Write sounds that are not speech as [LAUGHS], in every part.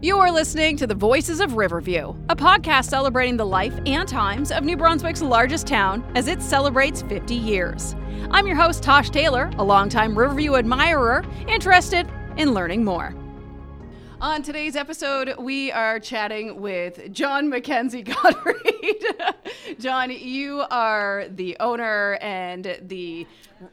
You're listening to the Voices of Riverview, a podcast celebrating the life and times of New Brunswick's largest town as it celebrates 50 years. I'm your host, Tosh Taylor, a longtime Riverview admirer interested in learning more. On today's episode, we are chatting with John Mackenzie [LAUGHS] Godfrey. [LAUGHS] John, you are the owner and the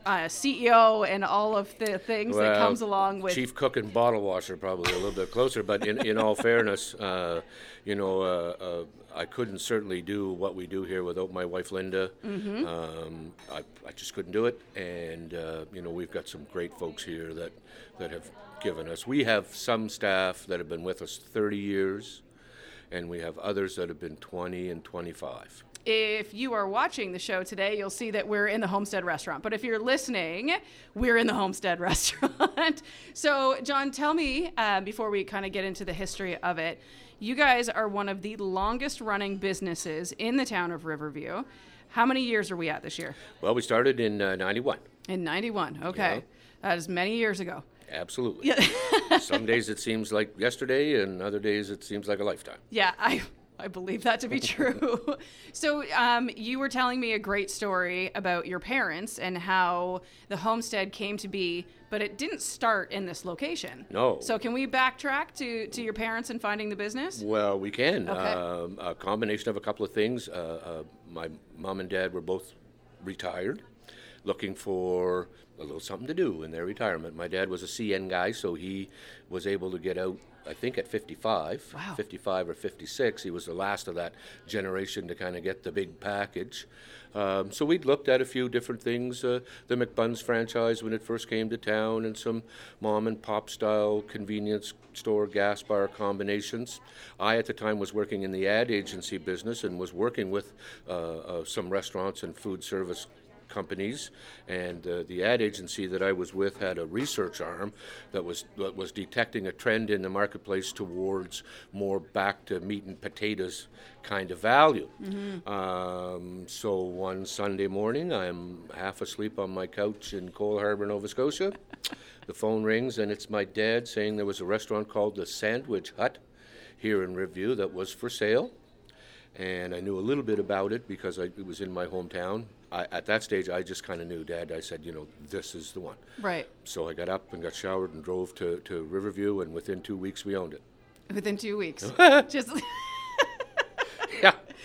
uh, CEO and all of the things that comes along with chief cook and bottle washer, probably a little bit closer. But in, in all fairness, uh, you know, uh, uh, I couldn't certainly do what we do here without my wife Linda. Mm-hmm. Um, I, I just couldn't do it, and uh, you know, we've got some great folks here that that have given us. We have some staff that have been with us 30 years, and we have others that have been 20 and 25. if you are watching the show today, you'll see that we're in the Homestead restaurant. But if you're listening, we're in the Homestead [LAUGHS] restaurant. so, John, tell me uh, before we kind of get into the history of it, you guys are one of the longest running businesses in the town of Riverview. How many years are we at this year? Well, we started in uh, 91. In 91. Okay. That is many years ago. Absolutely. [LAUGHS] Some days it seems like yesterday, and other days it seems like a lifetime. Yeah, I I believe that to be true. [LAUGHS] so, um, you were telling me a great story about your parents and how the homestead came to be, but it didn't start in this location. No. So, can we backtrack to to your parents and finding the business? Well, we can. Okay. Um, a combination of a couple of things. Uh, uh, my mom and dad were both retired, looking for a little something to do in their retirement. My dad was a CN guy, so he was able to get out. I think at 55, Wow. 55 or 56, he was the last of that generation to kind of get the big package. Um, so we'd looked at a few different things, uh, the McBunn's franchise when it first came to town, and some mom and pop style convenience store gas bar combinations. I at the time was working in the ad agency business and was working with uh, uh, some restaurants and food service companies, and uh, the ad agency that I was with had a research arm that was that was detecting a trend in the marketplace towards more back to meat and potatoes kind of value. Um, so one Sunday morning, I'm half asleep on my couch in Cole Harbour, Nova Scotia. The phone rings, and it's my dad saying there was a restaurant called the Sandwich Hut here in Riverview that was for sale and I knew a little bit about it because I, it was in my hometown. I, at that stage, I just kind of knew, Dad. I said, you know, this is the one. Right. So I got up and got showered and drove to, to Riverview, and within two weeks, we owned it. Within two weeks. [LAUGHS] Just [LAUGHS]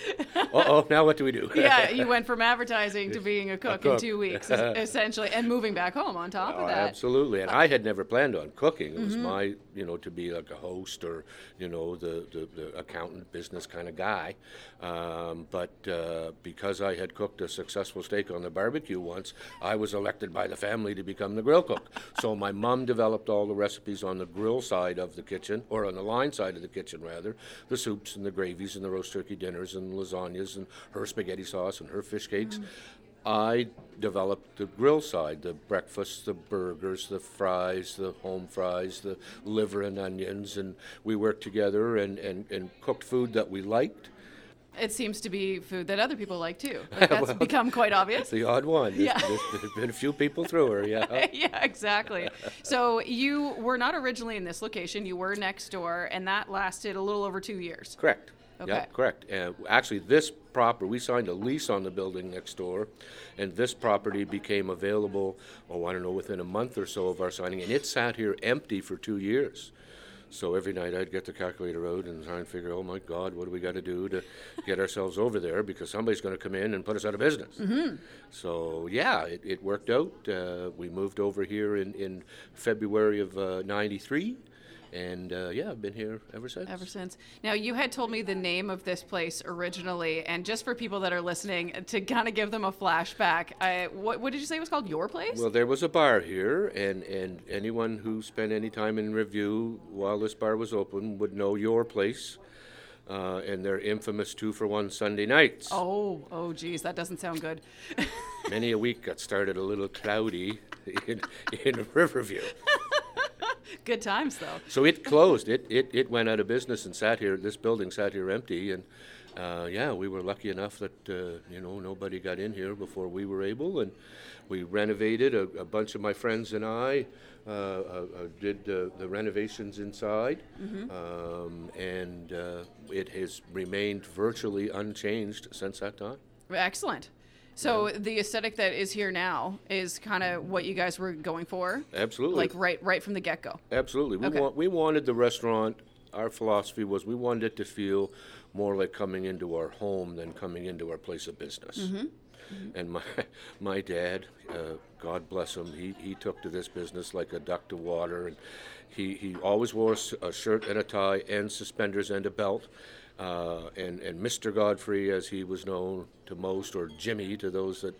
[LAUGHS] oh, now what do we do? [LAUGHS] yeah, you went from advertising to being a cook, in cook. two weeks, [LAUGHS] essentially, and moving back home on top Oh, of that. absolutely. And I had never planned on cooking. It was Mm-hmm. my, you know, to be like a host or, you know, the, the, the accountant business kind of guy. Um, but uh, because I had cooked a successful steak on the barbecue once, I was elected by the family to become the grill cook. so my mom developed all the recipes on the grill side of the kitchen, or on the line side of the kitchen, rather. The soups and the gravies and the roast turkey dinners and lasagnas and her spaghetti sauce and her fish cakes. I developed the grill side, the breakfast, the burgers, the fries, the home fries, the liver and onions, and we worked together and, and, and cooked food that we liked. It seems to be food that other people like too. [LAUGHS] Like that's become quite obvious. The odd one. There's, Yeah. there's, there's been a few people through her, yeah. [LAUGHS] yeah, exactly. So you were not originally in this location. You were next door, and that lasted a little over two years. Correct. Okay. Yeah, correct. Uh, actually, this property, we signed a lease on the building next door, and this property became available, oh, I don't know, within a month or so of our signing, and it sat here empty for two years. So every night I'd get the calculator out and try and figure, oh my God, what do we got to do to get ourselves over there because somebody's going to come in and put us out of business. Mm-hmm. So yeah, it, it worked out. Uh, we moved over here in, in February of uh, '93, and uh, yeah, I've been here ever since. Ever since. Now, you had told me the name of this place originally, and just for people that are listening, to kind of give them a flashback, I, what, what did you say it was called? Your place? Well, there was a bar here, and, and anyone who spent any time in Riverview while this bar was open would know your place. Uh, and their infamous two for one Sunday nights. oh, oh, geez, that doesn't sound good. [LAUGHS] Many a week got started a little cloudy in, in Riverview. [LAUGHS] good times, though. So it closed. It, it, it went out of business and sat here. This building sat here empty, and uh, yeah, we were lucky enough that uh, you know nobody got in here before we were able, and we renovated. A, a bunch of my friends and I uh, uh, uh did the renovations inside, mm-hmm. um, and uh, it has remained virtually unchanged since that time. Excellent. So yeah. the aesthetic that is here now is kind of what you guys were going for. Absolutely. Like right, right from the get go. Absolutely. We okay. want we wanted the restaurant. Our philosophy was we wanted it to feel more like coming into our home than coming into our place of business. Mm-hmm. Mm-hmm. And my [LAUGHS] my dad, uh, God bless him, he, he took to this business like a duck to water, and he, he always wore a shirt and a tie and suspenders and a belt. Uh, and, and Mr. Godfrey, as he was known to most, or Jimmy to those that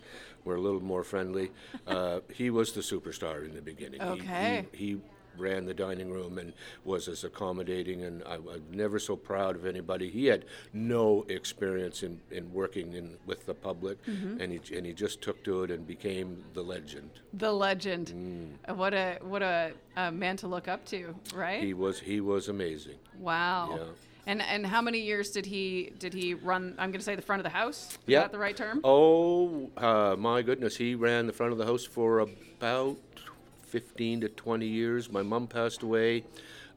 were a little more friendly, uh, [LAUGHS] he was the superstar in the beginning. Okay. He, he, he ran the dining room and was as accommodating. And I, was never so proud of anybody. He had no experience in, in working in, with the public, mm-hmm. and he and he just took to it and became the legend. The legend. Mm. What a what a, a, man to look up to, right? He was he was amazing. Wow. Yeah. And and how many years did he did he run? I'm going to say the front of the house. Is yeah. that the right term? Oh uh, my goodness, he ran the front of the house for about 15 to 20 years. My mom passed away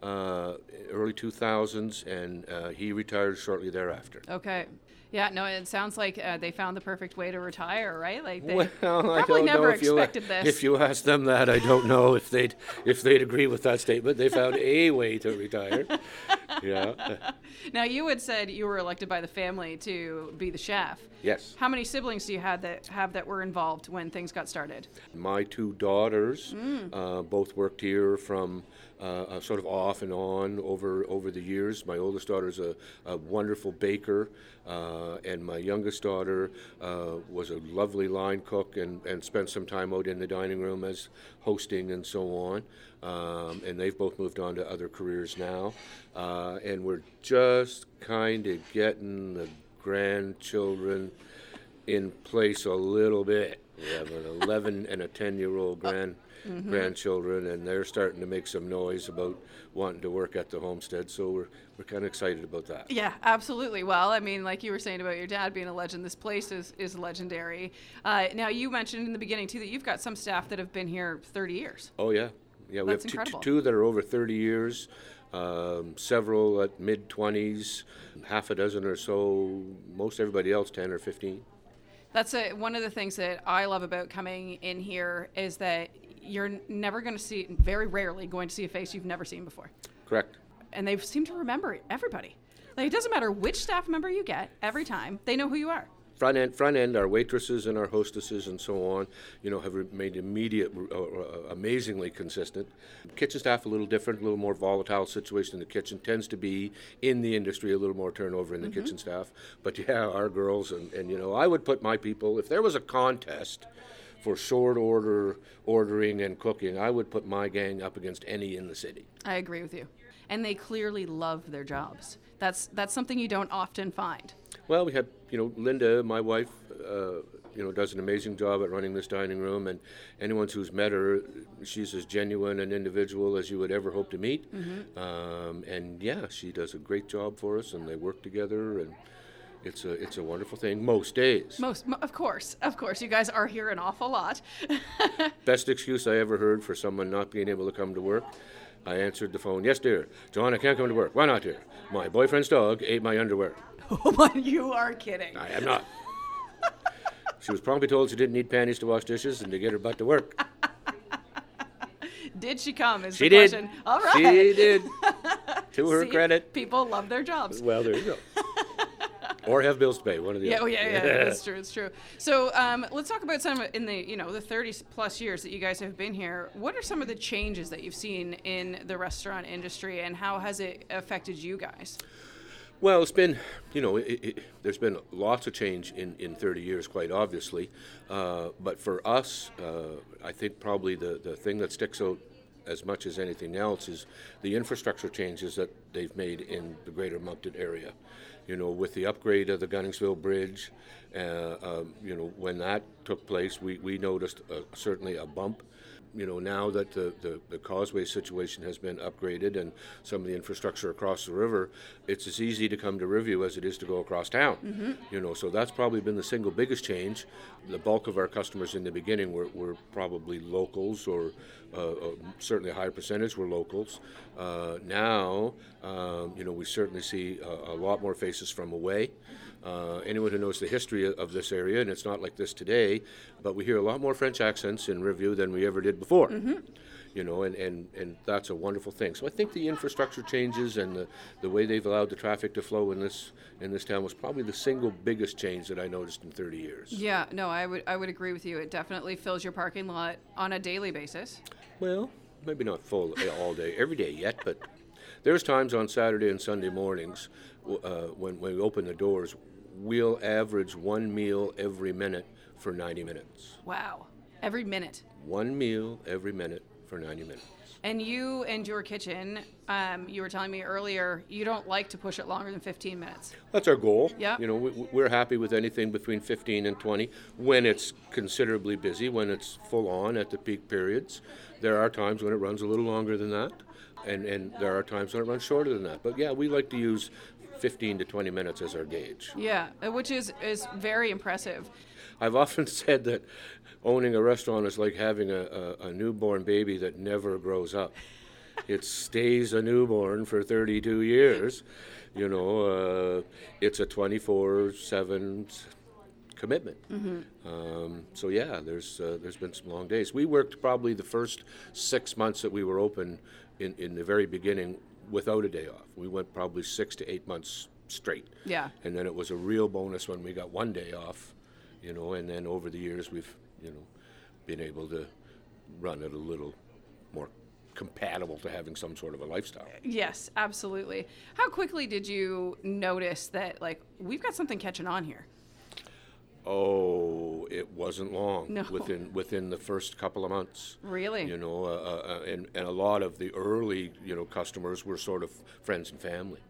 uh, early 2000s, and uh, he retired shortly thereafter. Okay. Yeah, no, it sounds like uh, they found the perfect way to retire, right? Like they well, probably never expected you, this. If you ask them that, I don't know if they'd if they'd agree with that statement. They found a way to retire. [LAUGHS] yeah. Now you had said you were elected by the family to be the chef. Yes. How many siblings do you have that have that were involved when things got started? My two daughters mm. uh, both worked here from uh, sort of off and on over over the years. My oldest daughter is a, a wonderful baker, uh, and my youngest daughter uh, was a lovely line cook and, and spent some time out in the dining room as hosting and so on. Um, and they've both moved on to other careers now, uh, and we're just kind of getting the grandchildren in place a little bit. We have an 11 and a 10 year old grand mm-hmm. grandchildren, and they're starting to make some noise about wanting to work at the homestead. So we're we're kind of excited about that. Yeah, absolutely. Well, I mean, like you were saying about your dad being a legend, this place is is legendary. Uh, now, you mentioned in the beginning too that you've got some staff that have been here 30 years. Oh yeah, yeah. We That's have two, two that are over 30 years. Um, several at mid 20s, half a dozen or so. Most everybody else 10 or 15. That's a, one of the things that I love about coming in here is that you're never going to see, very rarely going to see a face you've never seen before. Correct. And they seem to remember everybody. Like it doesn't matter which staff member you get every time, they know who you are. Front end, front end, our waitresses and our hostesses and so on, you know, have remained immediate, uh, uh, amazingly consistent. Kitchen staff a little different, a little more volatile situation in the kitchen. Tends to be in the industry a little more turnover in the mm-hmm. kitchen staff. But yeah, our girls and, and you know, I would put my people if there was a contest for short order ordering and cooking, I would put my gang up against any in the city. I agree with you. And they clearly love their jobs. That's that's something you don't often find. Well, we have, you know, Linda, my wife, uh, you know, does an amazing job at running this dining room, and anyone who's met her, she's as genuine an individual as you would ever hope to meet. Mm-hmm. Um, and yeah, she does a great job for us, and they work together, and it's a it's a wonderful thing most days. Most, of course, of course, you guys are here an awful lot. [LAUGHS] Best excuse I ever heard for someone not being able to come to work. I answered the phone. Yes, dear. John, I can't come to work. Why not, dear? My boyfriend's dog ate my underwear. [LAUGHS] Oh my! You are kidding. I am not. she was promptly told she didn't need panties to wash dishes and to get her butt to work. did she come? Is she the did. question. All right. She did. [LAUGHS] to her See, credit. People love their jobs. Well, there you go [LAUGHS] or have bills to pay. One of the yeah, other. Oh, yeah, yeah, that's true. It's true. So um, let's talk about some in the you know the 30 plus years that you guys have been here. What are some of the changes that you've seen in the restaurant industry, and how has it affected you guys? Well, it's been, you know, it, it, there's been lots of change in, in 30 years, quite obviously. Uh, but for us, uh, I think probably the, the thing that sticks out as much as anything else is the infrastructure changes that they've made in the greater Moncton area. You know, with the upgrade of the Gunningsville Bridge, uh, um, you know, when that took place, we, we noticed uh, certainly a bump. You know, now that the, the, the, causeway situation has been upgraded and some of the infrastructure across the river, it's as easy to come to Riverview as it is to go across town. Mm-hmm. You know, so that's probably been the single biggest change. The bulk of our customers in the beginning were, were probably locals, or uh, uh, certainly a high percentage were locals. Uh, now, um, you know, we certainly see a, a lot more faces from away. Uh, anyone who knows the history of this area, and it's not like this today, but we hear a lot more French accents in Riverview than we ever did before. Mm-hmm. You know, and, and, and that's a wonderful thing. So I think the infrastructure changes and the, the way they've allowed the traffic to flow in this in this town was probably the single biggest change that I noticed in 30 years. Yeah, no, I would I would agree with you. It definitely fills your parking lot on a daily basis. Well, maybe not full all day, every day yet, but there's times on Saturday and Sunday mornings uh, when, when we open the doors we'll average one meal every minute for 90 minutes. Wow. Every minute. One meal every minute for 90 minutes. And you and your kitchen, um, you were telling me earlier, you don't like to push it longer than 15 minutes. That's our goal. Yeah. You know, we, are happy with anything between 15 and 20 when it's considerably busy, when it's full on at the peak periods. There are times when it runs a little longer than that, and, and there are times when it runs shorter than that. But yeah, we like to use 15 to 20 minutes as our gauge. Yeah, which is, is very impressive. I've often [LAUGHS] said that owning a restaurant is like having a, a, a newborn baby that never grows up. it stays a newborn for 32 years. You know, uh, it's a 24 7 commitment. Mm-hmm. Um, so yeah, there's uh, there's been some long days. We worked probably the first six months that we were open in, in the very beginning without a day off. We went probably six to eight months straight. Yeah. And then it was a real bonus when we got one day off, you know, and then over the years we've, you know, been able to run it a little more compatible to having some sort of a lifestyle. Yes, absolutely. How quickly did you notice that like we've got something catching on here? Oh, it wasn't long. No. Within within the first couple of months. Really. You know, uh, uh, and and a lot of the early you know customers were sort of friends and family.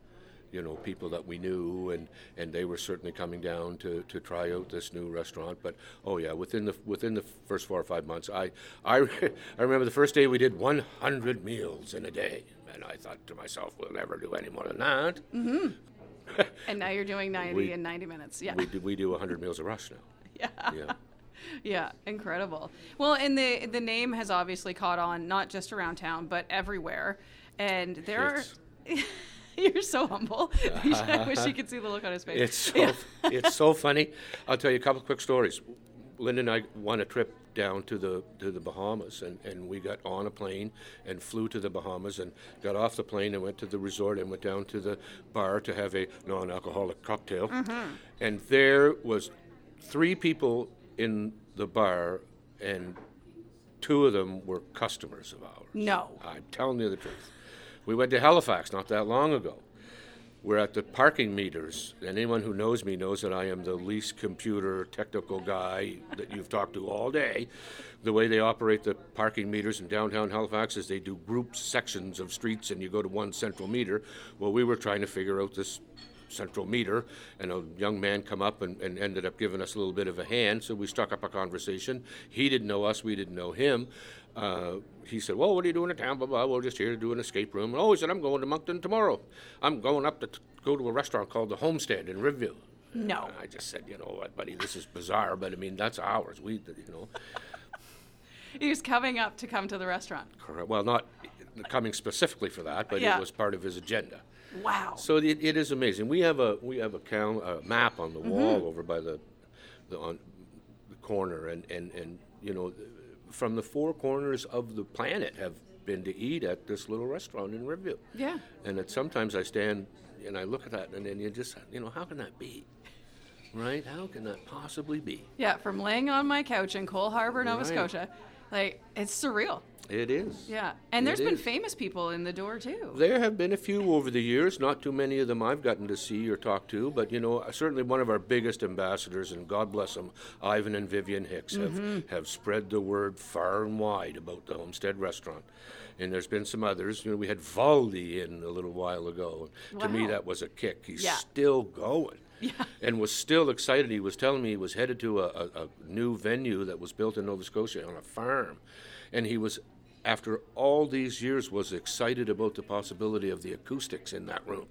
You know, people that we knew, and, and they were certainly coming down to, to try out this new restaurant. But oh yeah, within the within the first four or five months, I I, [LAUGHS] I remember the first day we did 100 meals in a day, and I thought to myself, we'll never do any more than that. Mm-hmm. [LAUGHS] and now you're doing 90 we, in 90 minutes. Yeah. We do, we do 100 meals a rush now. [LAUGHS] Yeah. Yeah. [LAUGHS] yeah, incredible. Well, and the the name has obviously caught on not just around town but everywhere. And there it's, are You're so humble. I wish you could see the look on his face. It's so, it's so funny. I'll tell you a couple quick stories. Linda and I won a trip down to the to the Bahamas, and, and we got on a plane and flew to the Bahamas, and got off the plane and went to the resort and went down to the bar to have a non-alcoholic cocktail, mm-hmm. and there was three people in the bar, and two of them were customers of ours. No, I'm telling you the truth. We went to Halifax not that long ago we're at the parking meters. Anyone who knows me knows that I am the least computer technical guy that you've talked to all day. The way they operate the parking meters in downtown Halifax is they do group sections of streets and you go to one central meter. Well, we were trying to figure out this central meter, and a young man come up and, and ended up giving us a little bit of a hand. So we struck up a conversation. He didn't know us, we didn't know him. Uh, he said, "Well, what are you doing in town?" Blah blah. We're just here to do an escape room. oh, he said, "I'm going to Moncton tomorrow. I'm going up to t- go to a restaurant called the Homestead in Riverview." No. And I just said, "You know what, buddy? This is bizarre, but I mean that's ours. We, you know." [LAUGHS] he was coming up to come to the restaurant. Correct. Well, not coming specifically for that, but yeah. it was part of his agenda. Wow. So it, it is amazing. We have a we have a, cal- a map on the mm-hmm. wall over by the the on the corner, and and and you know, from the four corners of the planet have been to eat at this little restaurant in Riverview. Yeah. And that sometimes I stand and I look at that, and then you just you know how can that be? Right? How can that possibly be? Yeah, from laying on my couch in Cole Harbour, Nova right. Scotia, like it's surreal. It is. Yeah, and there's it been is. famous people in the door too. There have been a few over the years. Not too many of them I've gotten to see or talk to, but you know, certainly one of our biggest ambassadors, and God bless them, Ivan and Vivian Hicks, mm-hmm. have have spread the word far and wide about the Homestead Restaurant. And there's been some others. You know, we had Valdy in a little while ago. Wow. To me, that was a kick. He's yeah. still going. [LAUGHS] Yeah. and was still excited. He was telling me he was headed to a, a, a, new venue that was built in Nova Scotia on a farm, and he was, after all these years, was excited about the possibility of the acoustics in that room.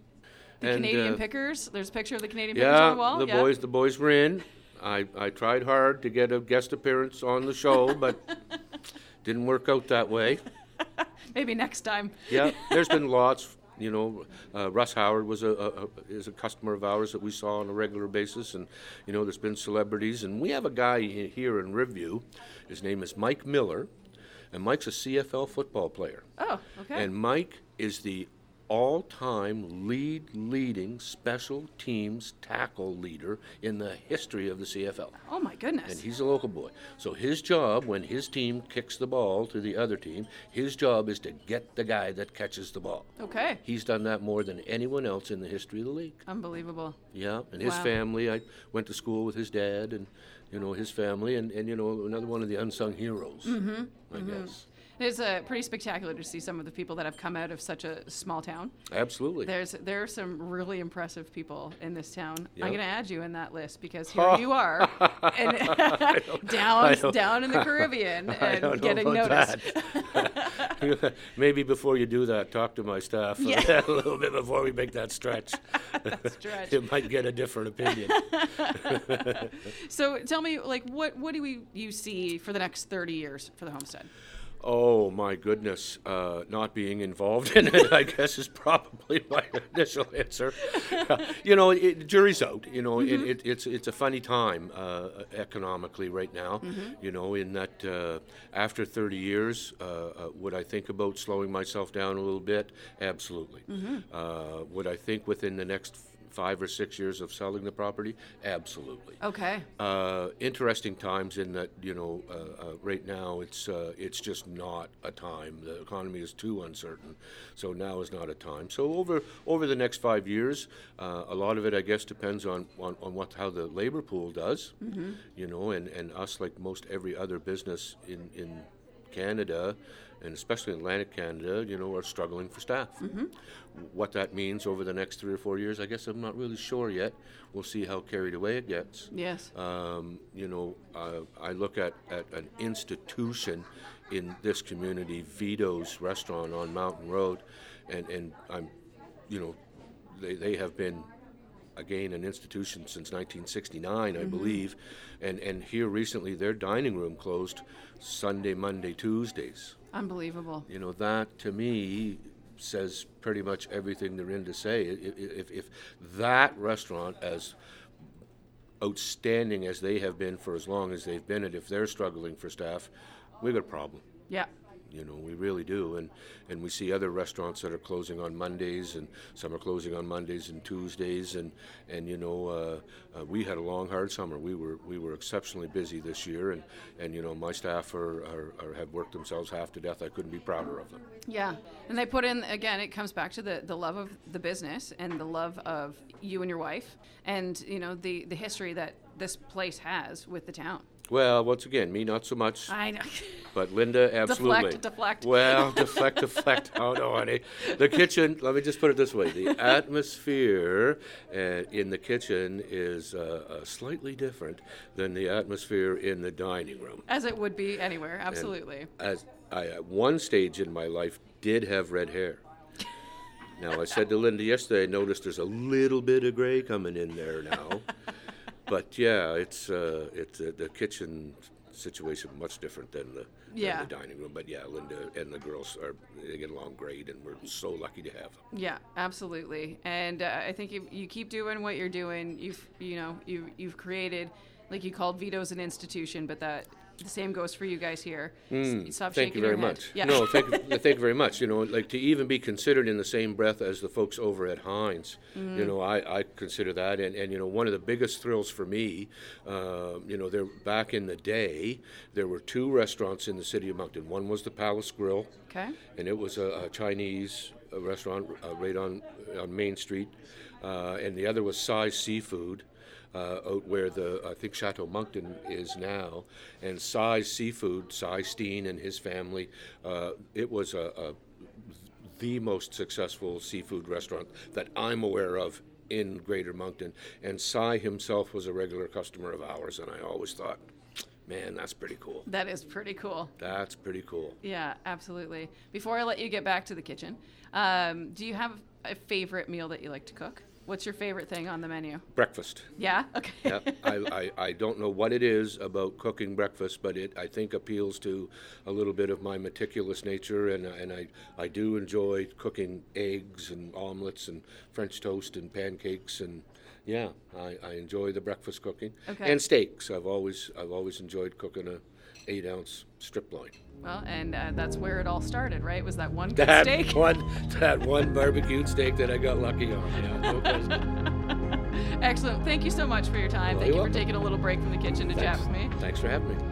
The And, Canadian uh, Pickers. There's a picture of the Canadian Pickers on the wall. the yeah. boys, the boys were in. I, I tried hard to get a guest appearance on the show, but [LAUGHS] didn't work out that way. [LAUGHS] Maybe next time. Yeah, there's been lots. You know, uh, Russ Howard was a, a, a is a customer of ours that we saw on a regular basis, and you know, there's been celebrities, and we have a guy here in Riverview. His name is Mike Miller, and Mike's a CFL football player. Oh, okay. And Mike is the all-time lead leading special teams tackle leader in the history of the CFL. oh my goodness. And he's a local boy. So his job when his team kicks the ball to the other team, his job is to get the guy that catches the ball. okay. He's done that more than anyone else in the history of the league. Unbelievable. Yeah, and his Wow. family, I went to school with his dad and you know his family and, and you know another one of the unsung heroes, Mm-hmm. I guess. It's uh, pretty spectacular to see some of the people that have come out of such a small town. Absolutely. There's there are some really impressive people in this town. Yep. I'm going to add you in that list because [LAUGHS] here you are, and [LAUGHS] down down in the Caribbean [LAUGHS] and getting noticed. Maybe before you do that, talk to my staff Yeah. a little bit before we make that stretch. stretch. it might get a different opinion. So tell me, like, what what do we you see for the next 30 years for the homestead? Oh my goodness! Uh, not being involved in it, I guess, is probably my [LAUGHS] initial answer. [LAUGHS] you know, it, jury's out. You know, Mm-hmm. it, it, it's it's a funny time uh, economically right now. Mm-hmm. You know, in that uh, after 30 years, uh, uh, would I think about slowing myself down a little bit? Absolutely. Mm-hmm. Uh, would I think within the next five or six years of selling the property? Absolutely. Okay. Uh, interesting times in that you know uh, uh, right now it's uh, it's just not a time. The economy is too uncertain, so now is not a time. So over over the next five years, uh, a lot of it I guess depends on, on, on what how the labor pool does. You know, and, and us like most every other business in in Canada, and especially in Atlantic Canada, you know, are struggling for staff. What that means over the next three or four years, I guess I'm not really sure yet. We'll see how carried away it gets. Yes. Um, you know, uh, I look at, at an institution in this community, Vito's Restaurant on Mountain Road, and, and I'm, you know, they, they have been, again, an institution since 1969, I mm-hmm. believe, and, and here recently their dining room closed Sunday, Monday, Tuesdays. Unbelievable. You know, that to me says pretty much everything there in to say. I- i- If, if that restaurant, as outstanding as they have been for as long as they've been it, if they're struggling for staff, we've got a problem. Yeah. You know, we really do, and and we see other restaurants that are closing on Mondays, and some are closing on Mondays and Tuesdays, and and you know, uh, uh, we had a long, hard summer. We were we were exceptionally busy this year, and and you know, my staff are, are, are have worked themselves half to death. I couldn't be prouder of them. Yeah, and they put in again. It comes back to the the love of the business and the love of you and your wife, and you know the the history that this place has with the town. Well, once again, me not so much, I know. but Linda [LAUGHS] absolutely. deflect. deflect. Well, [LAUGHS] deflect, deflect. Oh no, honey. The kitchen. Let me just put it this way: the [LAUGHS] atmosphere uh, in the kitchen is uh, uh, slightly different than the atmosphere in the dining room. As it would be anywhere, absolutely. As I, at one stage in my life, did have red hair. Now, I said to Linda yesterday, I noticed there's a little bit of gray coming in there now. But yeah, it's uh, it's uh, the kitchen situation much different than the, Yeah. than the dining room. But yeah, Linda and the girls are they get along great, and we're so lucky to have them. Yeah, absolutely. And uh, I think if you keep doing what you're doing, you've you know you you've created, like you called Vito's an institution, but that the same goes for you guys here. S- Stop Hmm. Thank shaking you very your head. much. Yeah. No, thank [LAUGHS] you, thank you very much. You know, like to even be considered in the same breath as the folks over at Heinz, Mm-hmm. you know, I, I consider that. And, and, you know, one of the biggest thrills for me, um, you know, there back in the day, there were two restaurants in the city of Moncton. One was the Palace Grill, okay. and it was a, a Chinese uh restaurant uh, right on on Main Street, uh, and the other was Cy's Seafood. Uh, out where the I think Chateau Moncton is now, and Cy's Seafood, Cy Steen and his family, uh, it was a, a the most successful seafood restaurant that I'm aware of in Greater Moncton. And Cy himself was a regular customer of ours, and I always thought, Man, that's pretty cool. That is pretty cool. That's pretty cool. Yeah, absolutely. Before I let you get back to the kitchen, um, do you have a favorite meal that you like to cook? What's your favorite thing on the menu? Breakfast. Yeah. Okay. yeah, [LAUGHS] I, I, I don't know what it is about cooking breakfast, but it I think appeals to a little bit of my meticulous nature, and and I, I do enjoy cooking eggs and omelets and French toast and pancakes, and yeah, I, I enjoy the breakfast cooking Okay. and steaks. I've always I've always enjoyed cooking a eight ounce strip loin. Well, and uh, that's where it all started, right? Was that one good That steak? [LAUGHS] one that one barbecued steak that I got lucky on. Yeah, no. [LAUGHS] Excellent. Thank you so much for your time. Well, Thank you for welcome. taking a little break from the kitchen to chat with me. Thanks for having me.